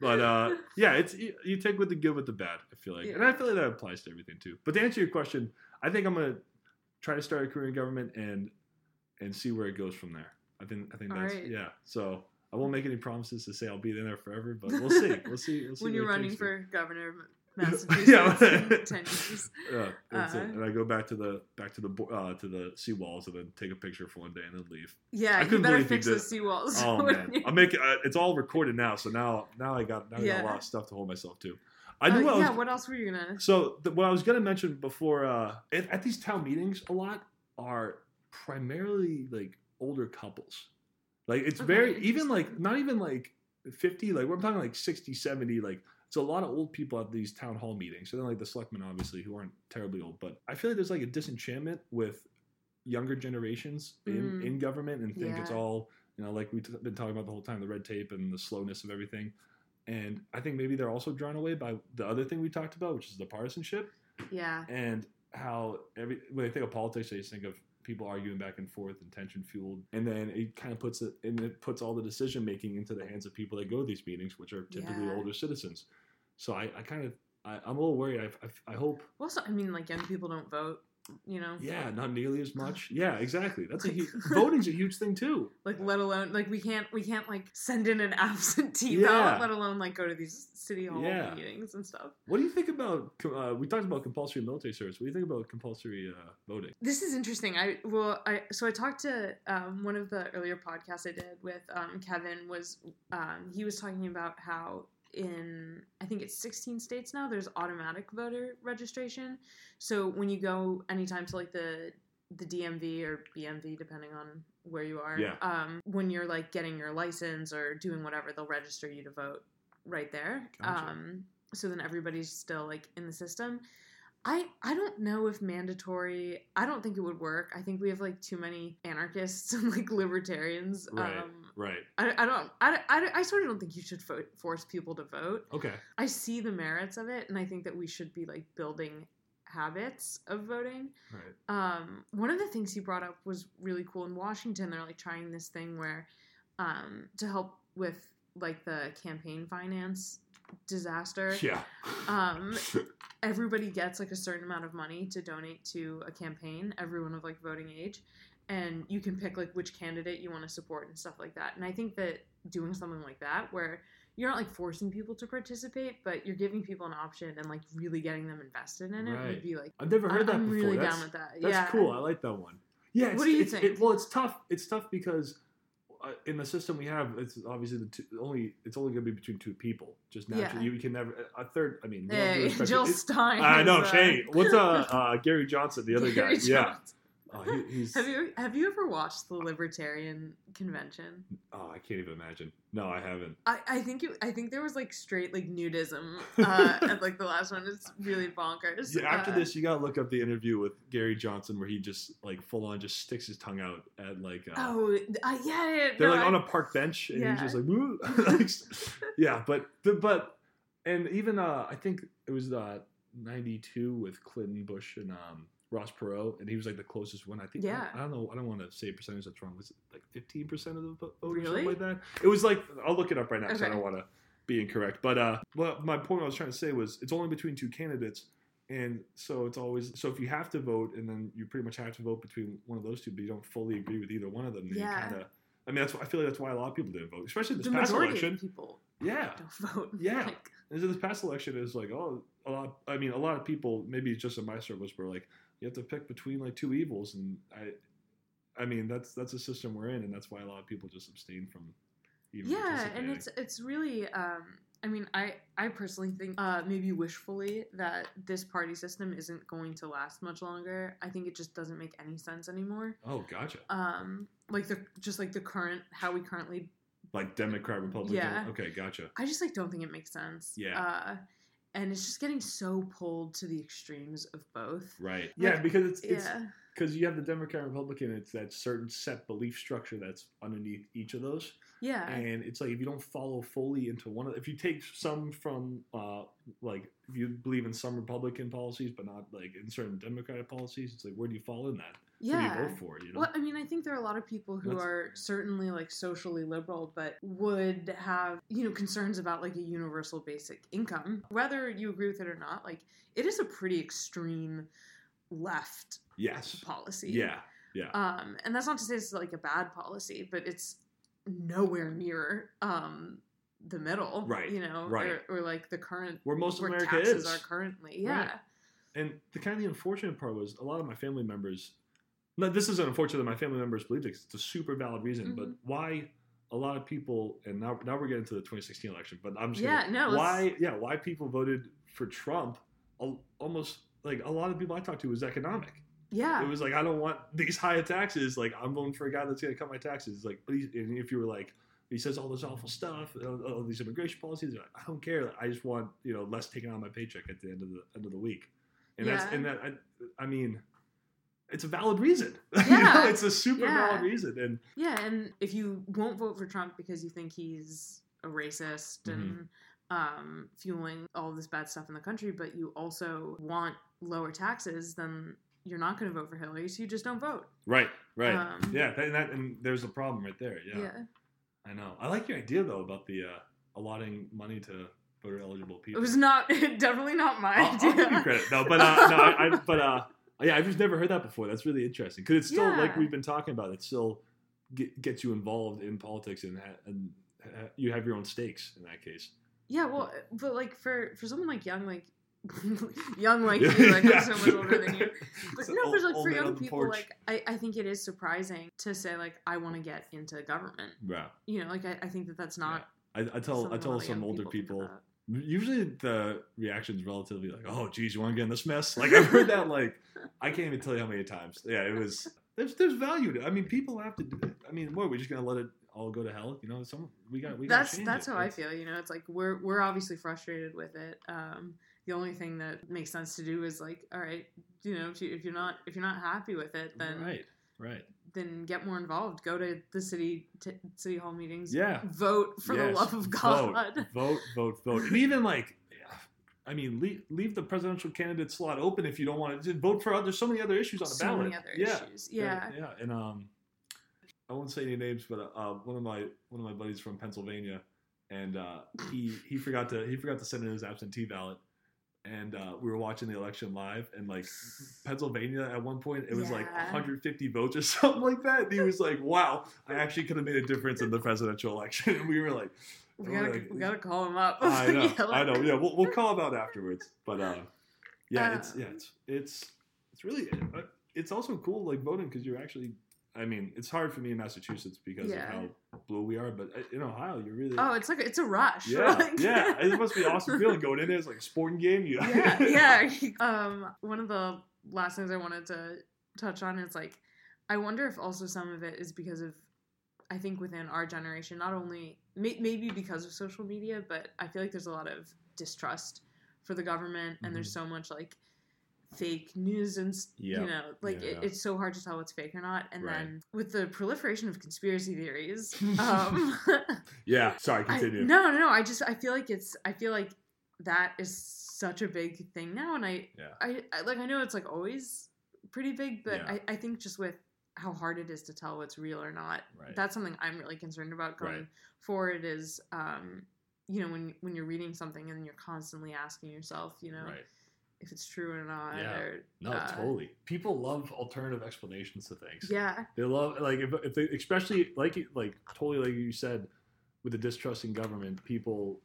But uh, yeah, it's you, you take with the good with the bad. I feel like, and I feel like that applies to everything too. But to answer your question, I think I'm gonna try to start a career in government and and see where it goes from there. I think I think All that's right. yeah. So I won't make any promises to say I'll be in there forever, but we'll see. (laughs) We'll see. We'll see when you're running me. for governor of (laughs) Yeah. Massachusetts in ten years. (laughs) Yeah, that's. Uh-huh. And I go back to the back to the uh, to the seawalls and then take a picture for one day and then leave. Yeah, I you couldn't better fix did- seawalls. Oh man, you- I'm making uh, it's all recorded now, so now now I got now I got a lot of stuff to hold myself to. I knew Uh, was yeah, what else were you gonna? so the, what I was gonna mention before uh, at, at these town meetings, a lot are primarily like older couples. Like it's Okay, very even like not even like 50, like we're talking like 60, 70, like it's a lot of old people at these town hall meetings. So then like the selectmen obviously who aren't terribly old, but I feel like there's like a disenchantment with younger generations in, Mm. in government and think it's all you know like we've t- been talking about the whole time the red tape and the slowness of everything. And i think maybe they're also drawn away by the other thing we talked about which is the partisanship. Yeah, and how every when they think of politics, they just think of people arguing back and forth and tension fueled, and then it kind of puts it and it puts all the decision making into the hands of people that go to these meetings, which are typically Yeah. older citizens. So I, I kind of I, I'm a little worried. I, I, I hope, also, I mean, like young people don't vote. You know. yeah, not nearly as much. Yeah, exactly. That's a huge, (laughs) voting's a huge thing too. Like, let alone like we can't we can't like send in an (laughs) absentee Yeah. ballot, let alone like go to these city hall Yeah. meetings and stuff. What do you think about? Uh, we talked about compulsory military service. What do you think about compulsory uh, voting? This is interesting. I well, I so I talked to um, one of the earlier podcasts I did with um, Kevin. Was um, he was talking about how in I think it's 16 states now there's automatic voter registration. So when you go anytime to like the the DMV or BMV depending on where you are, Yeah. um, when you're like getting your license or doing whatever, they'll register you to vote right there. Gotcha. Um, so then everybody's still like in the system. I I don't know if mandatory. I don't think it would work. I think we have like too many anarchists (laughs) and like libertarians. Right. Um, Right. I, I don't I, I, I sort of don't think you should vote, force people to vote. Okay. I see the merits of it, and I think that we should be like building habits of voting. Right. Um, one of the things he brought up was really cool in Washington. They're like trying this thing where um, to help with like the campaign finance disaster. Yeah. Um, (laughs) everybody gets like a certain amount of money to donate to a campaign. Everyone of like voting age, and you can pick like which candidate you want to support and stuff like that. And I think that doing something like that, where you're not like forcing people to participate, but you're giving people an option and like really getting them invested in it Right. would be like I've never heard I- that I'm before. really that's, down with that. That's yeah. cool. I like that one. Yeah. It's, What do you think? It, well, it's tough. It's tough because in the system we have, it's obviously the two, only. It's only going to be between two people. Just naturally, Yeah. you can never a third. I mean, Hey, Jill Stein. I know. uh, Hey, what's uh, uh Gary Johnson, the (laughs) other Gary guy? Yeah. Oh, (laughs) he, he's. Have you have you ever watched the Libertarian Convention? Oh, I can't even imagine. No, I haven't. I, I think it, I think there was like straight like nudism (laughs) uh, at like the last one. It's really bonkers. Yeah, after Uh, this, you gotta look up the interview with Gary Johnson where he just like full on just sticks his tongue out at like. Uh, Oh, uh, yeah, yeah. they're no, like I- on a park bench and Yeah. he's just (laughs) like, yeah, but the, but and even uh I think it was uh 92 with Clinton, Bush, and um Ross Perot, and he was like the closest one. I think. Yeah. I, I don't know. I don't want to say a percentage that's wrong. Was it like 15 percent of the vote or Really? something like that? It was like I'll look it up right now because I don't want to be incorrect. But uh, well, my point I was trying to say was it's only between two candidates. And so it's always so if you have to vote, and then you pretty much have to vote between one of those two, but you don't fully agree with either one of them, then Yeah. kind of. I mean, that's why I feel like that's why a lot of people didn't vote, especially this the past election. people Yeah, don't (laughs) vote. Yeah. Like, and so this past election is like, oh, a lot. I mean, a lot of people, maybe just in my circles, were like, you have to pick between like two evils, and I, I mean, that's that's a system we're in, and that's why a lot of people just abstain from. Even yeah, and it's it's really. Um, I mean, I I personally think uh, maybe wishfully that this party system isn't going to last much longer. I think it just doesn't make any sense anymore. oh, gotcha. Um, like the just like the current how we currently Like Democrat, Republican. Yeah. Okay, gotcha. I just like don't think it makes sense. Yeah. Uh, and it's just getting so pulled to the extremes of both. Right. Like, yeah, because it's it's yeah. because you have the Democrat, Republican. It's that certain set belief structure that's underneath each of those. Yeah. and it's like if you don't follow fully into one of if you take some from uh like if you believe in some republican policies but not like in certain democratic policies it's like where do you fall in that who do yeah. you vote for you know Well, I mean, I think there are a lot of people who That's- are certainly like socially liberal, but would have, you know, concerns about like a universal basic income. Whether you agree with it or not, like it is a pretty extreme left yes policy. Yeah. Yeah Um, and that's not to say it's like a bad policy, but it's nowhere near um the middle. Right, You know, right. Or, or like the current where most of where america taxes is are currently. Yeah. Right. and the kind of the unfortunate part was a lot of my family members no this isn't unfortunate that my family members believe this. it's a super valid reason but Mhm. why a lot of people and now now we're getting to the 2016 election but i'm just Yeah, gonna, no, let's- why yeah why people voted for trump almost like a lot of people i talked to was economic Yeah. it was like I don't want these high taxes. Like I'm voting for a guy that's going to cut my taxes. Like, he's, and if you were like, he says all this awful stuff, all, all these immigration policies. Like, I don't care. I just want you know less taken out of my paycheck at the end of the end of the week. And that's and that I, I mean, it's a valid reason. (laughs) You Yeah. know, it's a super Yeah. valid reason. And Yeah, and if you won't vote for Trump because you think he's a racist Mm-hmm. and um, fueling all this bad stuff in the country, but you also want lower taxes, then you're not going to vote for Hillary, so you just don't vote. right, right, Um, yeah. That, and, that, and there's a problem right there. Yeah, Yeah. I know. I like your idea though about the uh, allotting money to voter eligible people. It was not (laughs) definitely not my I'll, I'll idea. give you credit. No, but uh, no, I, I, but uh, yeah, I've just never heard that before. That's really interesting because it's still like we've been talking about. It still get, gets you involved in politics and ha- and ha- you have your own stakes in that case. Yeah, well, but like for for someone like young, like (laughs) young like you, like I'm so much older than you. But It's no, but like for young people, like I, I think it is surprising to say like I want to get into government. Yeah, You know, like I, I think that that's not. I, I tell I tell some older think people. Usually the reaction is relatively like, "Oh, geez, you want to get in this mess?" Like I've heard that like I can't even tell you how many times. Yeah, it was. There's there's value to. I mean, people have to. do it. I mean, what are we just gonna let it all go to hell. You know, some we got we got. that's that's how I feel. You know, it's like we're we're obviously frustrated with it. Um, the only thing that makes sense to do is like, all right, you know, if, you, if you're not if you're not happy with it, then right, right. Then get more involved. Go to the city t- city hall meetings. Yeah. Vote for Yes. the love of God. Vote, (laughs) vote, vote, vote. And even like, I mean, leave, leave the presidential candidate slot open if you don't want to. Just vote for other. There's so many other issues on the so ballot. many other yeah. issues. Yeah. yeah, and um, I won't say any names, but uh, one of my one of my buddies from Pennsylvania, and uh, he he forgot to he forgot to send in his absentee ballot, and uh, we were watching the election live, and like (laughs) Pennsylvania at one point it was like 150 votes or (laughs) something like that, and he was like, "Wow, I actually could have made a difference in the presidential election," (laughs) and we were like. We gotta, like- we gotta call him up. I know, Yell I know. Yeah, we'll, we'll call him out afterwards. But uh, yeah, Uh, it's yeah, it's it's it's really uh, it's also cool like voting because you're actually. I mean, it's hard for me in Massachusetts because Yeah. of how blue we are, but uh, in Ohio, you're really Oh, it's like it's a rush. (laughs) yeah, like- yeah. It (laughs) must be awesome feeling going in there. It's like a sporting game. You yeah, (laughs) yeah. Um, one of the last things I wanted to touch on is like, I wonder if also some of it is because of, I think within our generation, not only may, maybe because of social media, but I feel like there's a lot of distrust for the government, and there's so much like fake news and Yeah. you know like Yeah, it, it's so hard to tell what's fake or not and Right. then with the proliferation of conspiracy theories (laughs) um (laughs) yeah. Sorry, I, continue. no, no, no. I just I feel like it's I feel like that is such a big thing now, and I Yeah. I, I like I know it's like always pretty big, but Yeah. I, I think just with how hard it is to tell what's real or not, Right. that's something I'm really concerned about going Right. forward. Is um you know when when you're reading something and you're constantly asking yourself, you know, Right. If it's true or not, Yeah. or No, uh, totally. People love alternative explanations to things. yeah, They love like if, if they especially like like totally like you said with the distrust in government, people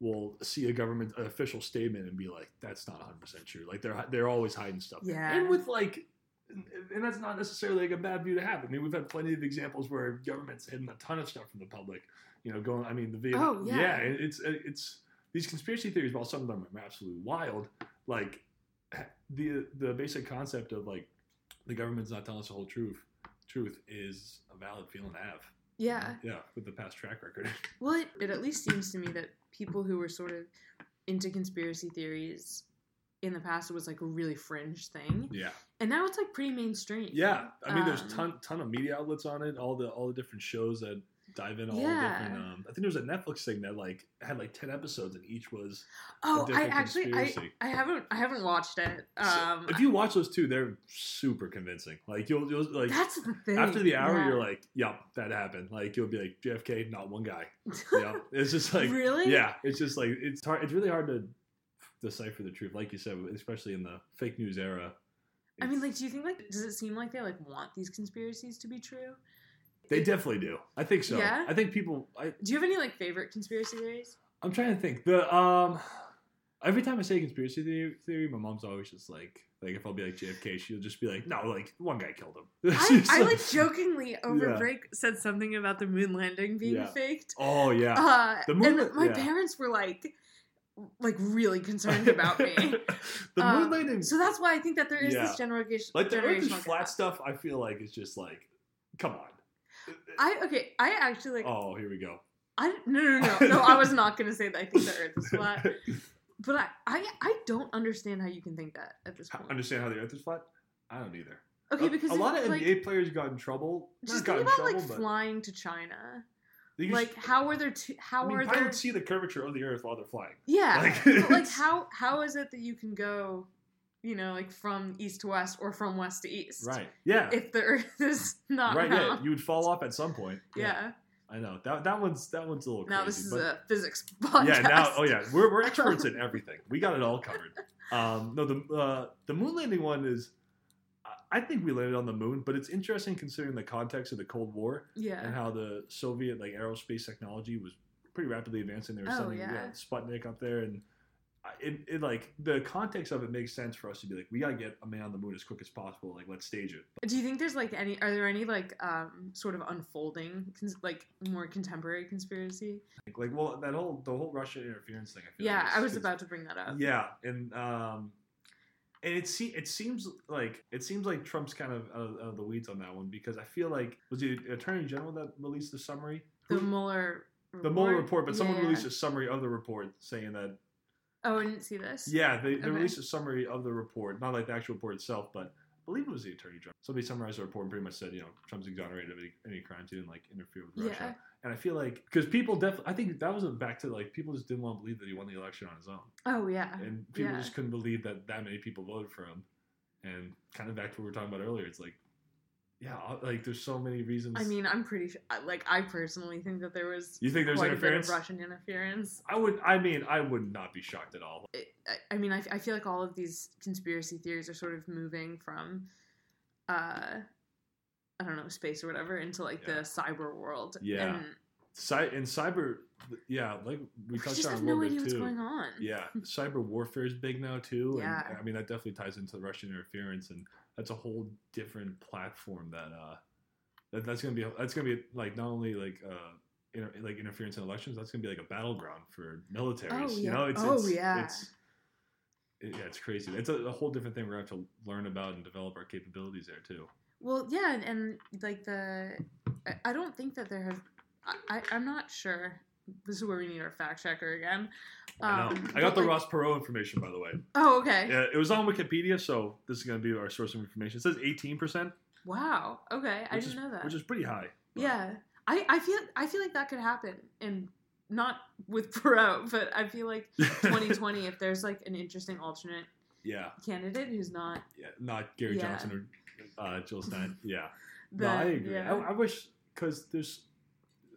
will see a government official statement and be like, "That's not 100 percent true." Like they're they're always hiding stuff. Yeah. and with like, and that's not necessarily like a bad view to have. I mean, we've had plenty of examples where government's hidden a ton of stuff from the public. You know, going. I mean, the Vietnam. Oh, yeah. it- it's it's these conspiracy theories. While some of them are absolutely wild, like (clears throat) the the basic concept of like the government's not telling us the whole truth truth is a valid feeling to have. yeah. Yeah, with the past track record. (laughs) Well, it, it at least seems to me that people who were sort of into conspiracy theories in the past it was like a really fringe thing, yeah. and now it's like pretty mainstream. Yeah. I mean there's Um, ton ton of media outlets on it, all the all the different shows that dive in all Yeah. the different um I think there was a Netflix thing that like had like ten episodes and each was Oh, I actually I. I haven't I haven't watched it. Um, if you watch those two, they're super convincing. Like you'll you'll like that's the thing. after the hour yeah. you're like, Yep, that happened. Like you'll be like, JFK, not one guy. Yeah. (laughs) It's just like really? yeah, it's just like it's hard. It's really hard to decipher the truth, like you said, especially in the fake news era. I mean, like, do you think like does it seem like they like want these conspiracies to be true? They definitely do. I think so. Yeah? I think people. I, Do you have any like favorite conspiracy theories? I'm trying to think. The um, every time I say conspiracy theory, theory, my mom's always just like, like if I'll be like JFK, she'll just be like, no, like one guy killed him. I, (laughs) I like jokingly over Yeah. break said something about the moon landing being Yeah. faked. Oh yeah. Uh, The moon and my yeah. parents were like, like really concerned (laughs) about me. the Uh, moon landing, So that's why I think that there is this generation. like the Earth is flat stuff. I feel like it's just like, come on. I okay. I actually like. oh, here we go. I no no no no. no I was not gonna say that I think the Earth is flat, (laughs) but I, I I don't understand how you can think that at this point. Understand how the Earth is flat? I don't either. Okay, because a lot of like, NBA players got in trouble. just got think in about trouble, like flying to China. Like how are there two? How I mean, are there? see the curvature of the Earth while they're flying. Yeah, Like, but, like (laughs) how how is it that you can go, you know, like from east to west or from west to east? Right. Yeah. If the Earth (laughs) is not right. Yeah. You would fall off at some point. Yeah. I know that that one's that one's a little Now crazy. this is a physics podcast. (laughs) yeah. Now oh yeah, we're we're (laughs) experts in everything. We got it all covered. Um, no, the uh, the moon landing one is. I- think we landed on the moon, but it's interesting considering the context of the Cold War Yeah. and how the Soviet like aerospace technology was pretty rapidly advancing. They were Oh, sending yeah. yeah, Sputnik up there, and it, it like the context of it makes sense for us to be like, we gotta get a man on the moon as quick as possible. Like, let's stage it. Do you think there's like any? Are there any like um sort of unfolding, cons- like more contemporary conspiracy? Like, like, well, that whole the whole Russia interference thing. I feel Yeah, like I was about to bring that up. Yeah, and um, and it se- it seems like it seems like Trump's kind of out of, out of the weeds on that one because I feel like was the Attorney General that released the summary? The Mueller. the Mueller report, but someone released a summary of the report saying that Oh, I didn't see this. yeah, they, they Okay. released a summary of the report, not like the actual report itself, but I believe it was the Attorney General. Somebody summarized the report and pretty much said, you know, Trump's exonerated of any, any crimes he didn't like interfere with Russia. Yeah. And I feel like because people definitely, I think that was back to like people just didn't want to believe that he won the election on his own, Oh yeah. and people yeah. just couldn't believe that that many people voted for him. And kind of back to what we were talking about earlier, it's like, yeah, like there's so many reasons. I mean, I'm pretty sure. Like, I personally think that there was. You think there's interference? A bit of Russian interference. I would, I mean, I would not be shocked at all. It, I, I mean, I, I feel like all of these conspiracy theories are sort of moving from, uh, I don't know, space or whatever, into like Yeah. the cyber world. Yeah. And Cy- in cyber, yeah, like we we touched just on have a no little idea bit what's too. going on. Yeah, cyber warfare is big now too. Yeah. And, I mean that definitely ties into the Russian interference, and that's a whole different platform that uh that, that's gonna be that's gonna be like not only like uh inter, like interference in elections, that's gonna be like a battleground for militaries. Oh, You yeah. know, it's, Oh, it's, yeah. It's, it- yeah, it's crazy. It's a, a whole different thing we're gonna have to learn about and develop our capabilities there too. Well, yeah, and, and like the, I, don't think that there have. I, I'm not sure. This is where we need our fact checker again. I know. Um, I got the like- Ross Perot information by the way. Oh, okay. Yeah, it was on Wikipedia, so this is gonna be our source of information. It says eighteen percent. Wow. Okay, I didn't is, know that. Which is pretty high. but- yeah, I, I feel I feel like that could happen, and not with (laughs) Perot, but I feel like (laughs) 2020, if there's like an interesting alternate yeah, candidate who's not yeah, not Gary Yeah. Johnson or uh, Jill Stein. Yeah, (laughs) no, I agree. yeah. I, I wish because there's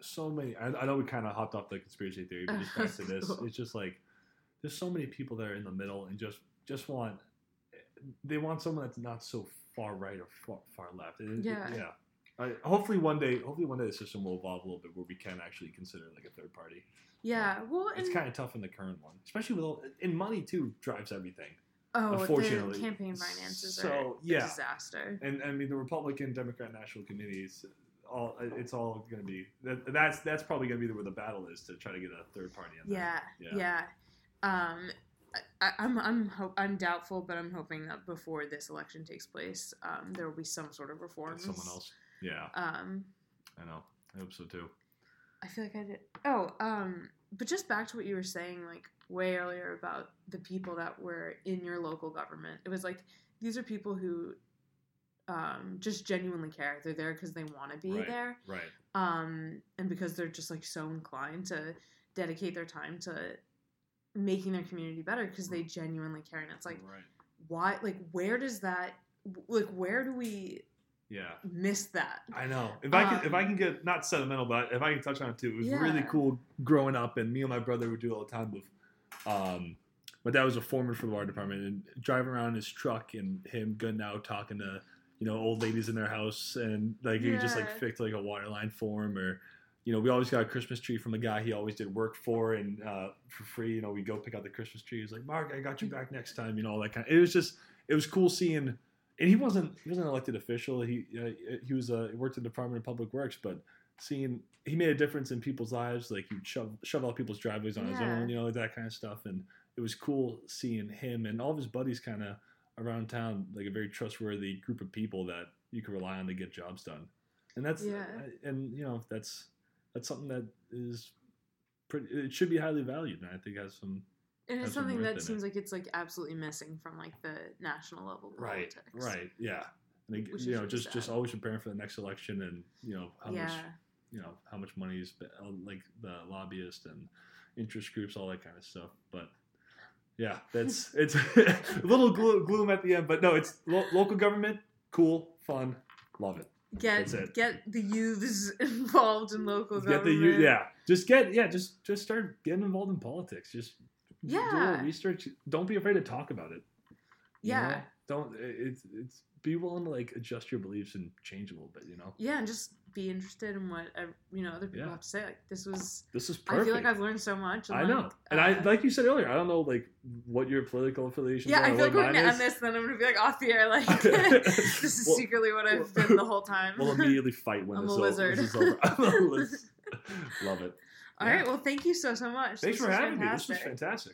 so many. I, I know we kind of hopped off the conspiracy theory, but just back to (laughs) this, it's just like there's so many people that are in the middle and just just want they want someone that's not so far right or far, far left. And it- it- Yeah. yeah. I, hopefully one day, hopefully one day the system will evolve a little bit where we can actually consider like a third party. yeah. Well, It's kind of tough in the current one, especially with all, and money too drives everything. oh, unfortunately. the campaign finances So, are yeah. a disaster. and I mean the Republican Democrat National Committees, all it's all going to be that, that's that's probably going to be where the battle is to try to get a third party. Yeah, Yeah. yeah. Um, I, I'm I'm ho- I'm doubtful, but I'm hoping that before this election takes place, um, there will be some sort of reform. someone else. Yeah, Um, I know. I hope so too. I feel like I did. Oh, um, but just back to what you were saying, like way earlier about the people that were in your local government. It was like these are people who, um, just genuinely care. They're there because they want to be Right. there. Right. um, and because they're just like so inclined to dedicate their time to making their community better because they genuinely care and it's like right. why like where does that like where do we Yeah. miss that I know. If I can, if I Um, can get not sentimental, but if I can touch on it too, it was Yeah. really cool growing up, and me and my brother would do it all the time. With, um, my dad was a foreman for the water department, and driving around in his truck, and him good out talking to, you know, old ladies in their house, and like he would just like Yeah. fix like a water line for him, or, you know, we always got a Christmas tree from a guy he always did work for, and uh, for free, you know, we go pick out the Christmas tree. He's like, Mark, I got you back next time, you know, all that kind. Of, it was just, it was cool seeing and he wasn't he wasn't an elected official. He uh, he was uh, he worked in the Department of Public Works, but seeing he made a difference in people's lives. Like he'd shove shove out people's driveways on his own, you know, that kind of stuff. And it was cool seeing him and all of his buddies kind of around town, like a very trustworthy group of people that you can rely on to get jobs done. And that's Yeah. and you know that's that's something that is pretty. It should be highly valued, and I think has some and Has it's something that in it. seems like it's like absolutely missing from like the national level right politics right yeah and Which you know just just always preparing for the next election and you know how yeah much you know how much money is uh, like the lobbyists and interest groups all that kind of stuff but yeah. (laughs) That's it's (laughs) a little glo- gloom at the end but no it's lo- local government cool fun love it. Get That's it. get the youths (laughs) involved in local get the government. you yeah. Just get yeah just just start getting involved in politics. Just do a Yeah. research. Don't be afraid to talk about it. You yeah. know? don't it's it's be willing to like adjust your beliefs and change a little bit you know yeah and just be interested in what you know other people Yeah. have to say like this was this is perfect. i feel like i've learned so much and, I know, like, and I uh, like you said earlier. I don't know like what your political affiliations yeah are. i feel like we're gonna end is. this then i'm gonna be like off the air like (laughs) (laughs) this is Well- secretly what i've well- been the whole time (laughs) We'll immediately fight when I'm this, a lizard. this is over. I'm a Love it. all right well thank you so so much Thanks This for having me. This was fantastic. fantastic.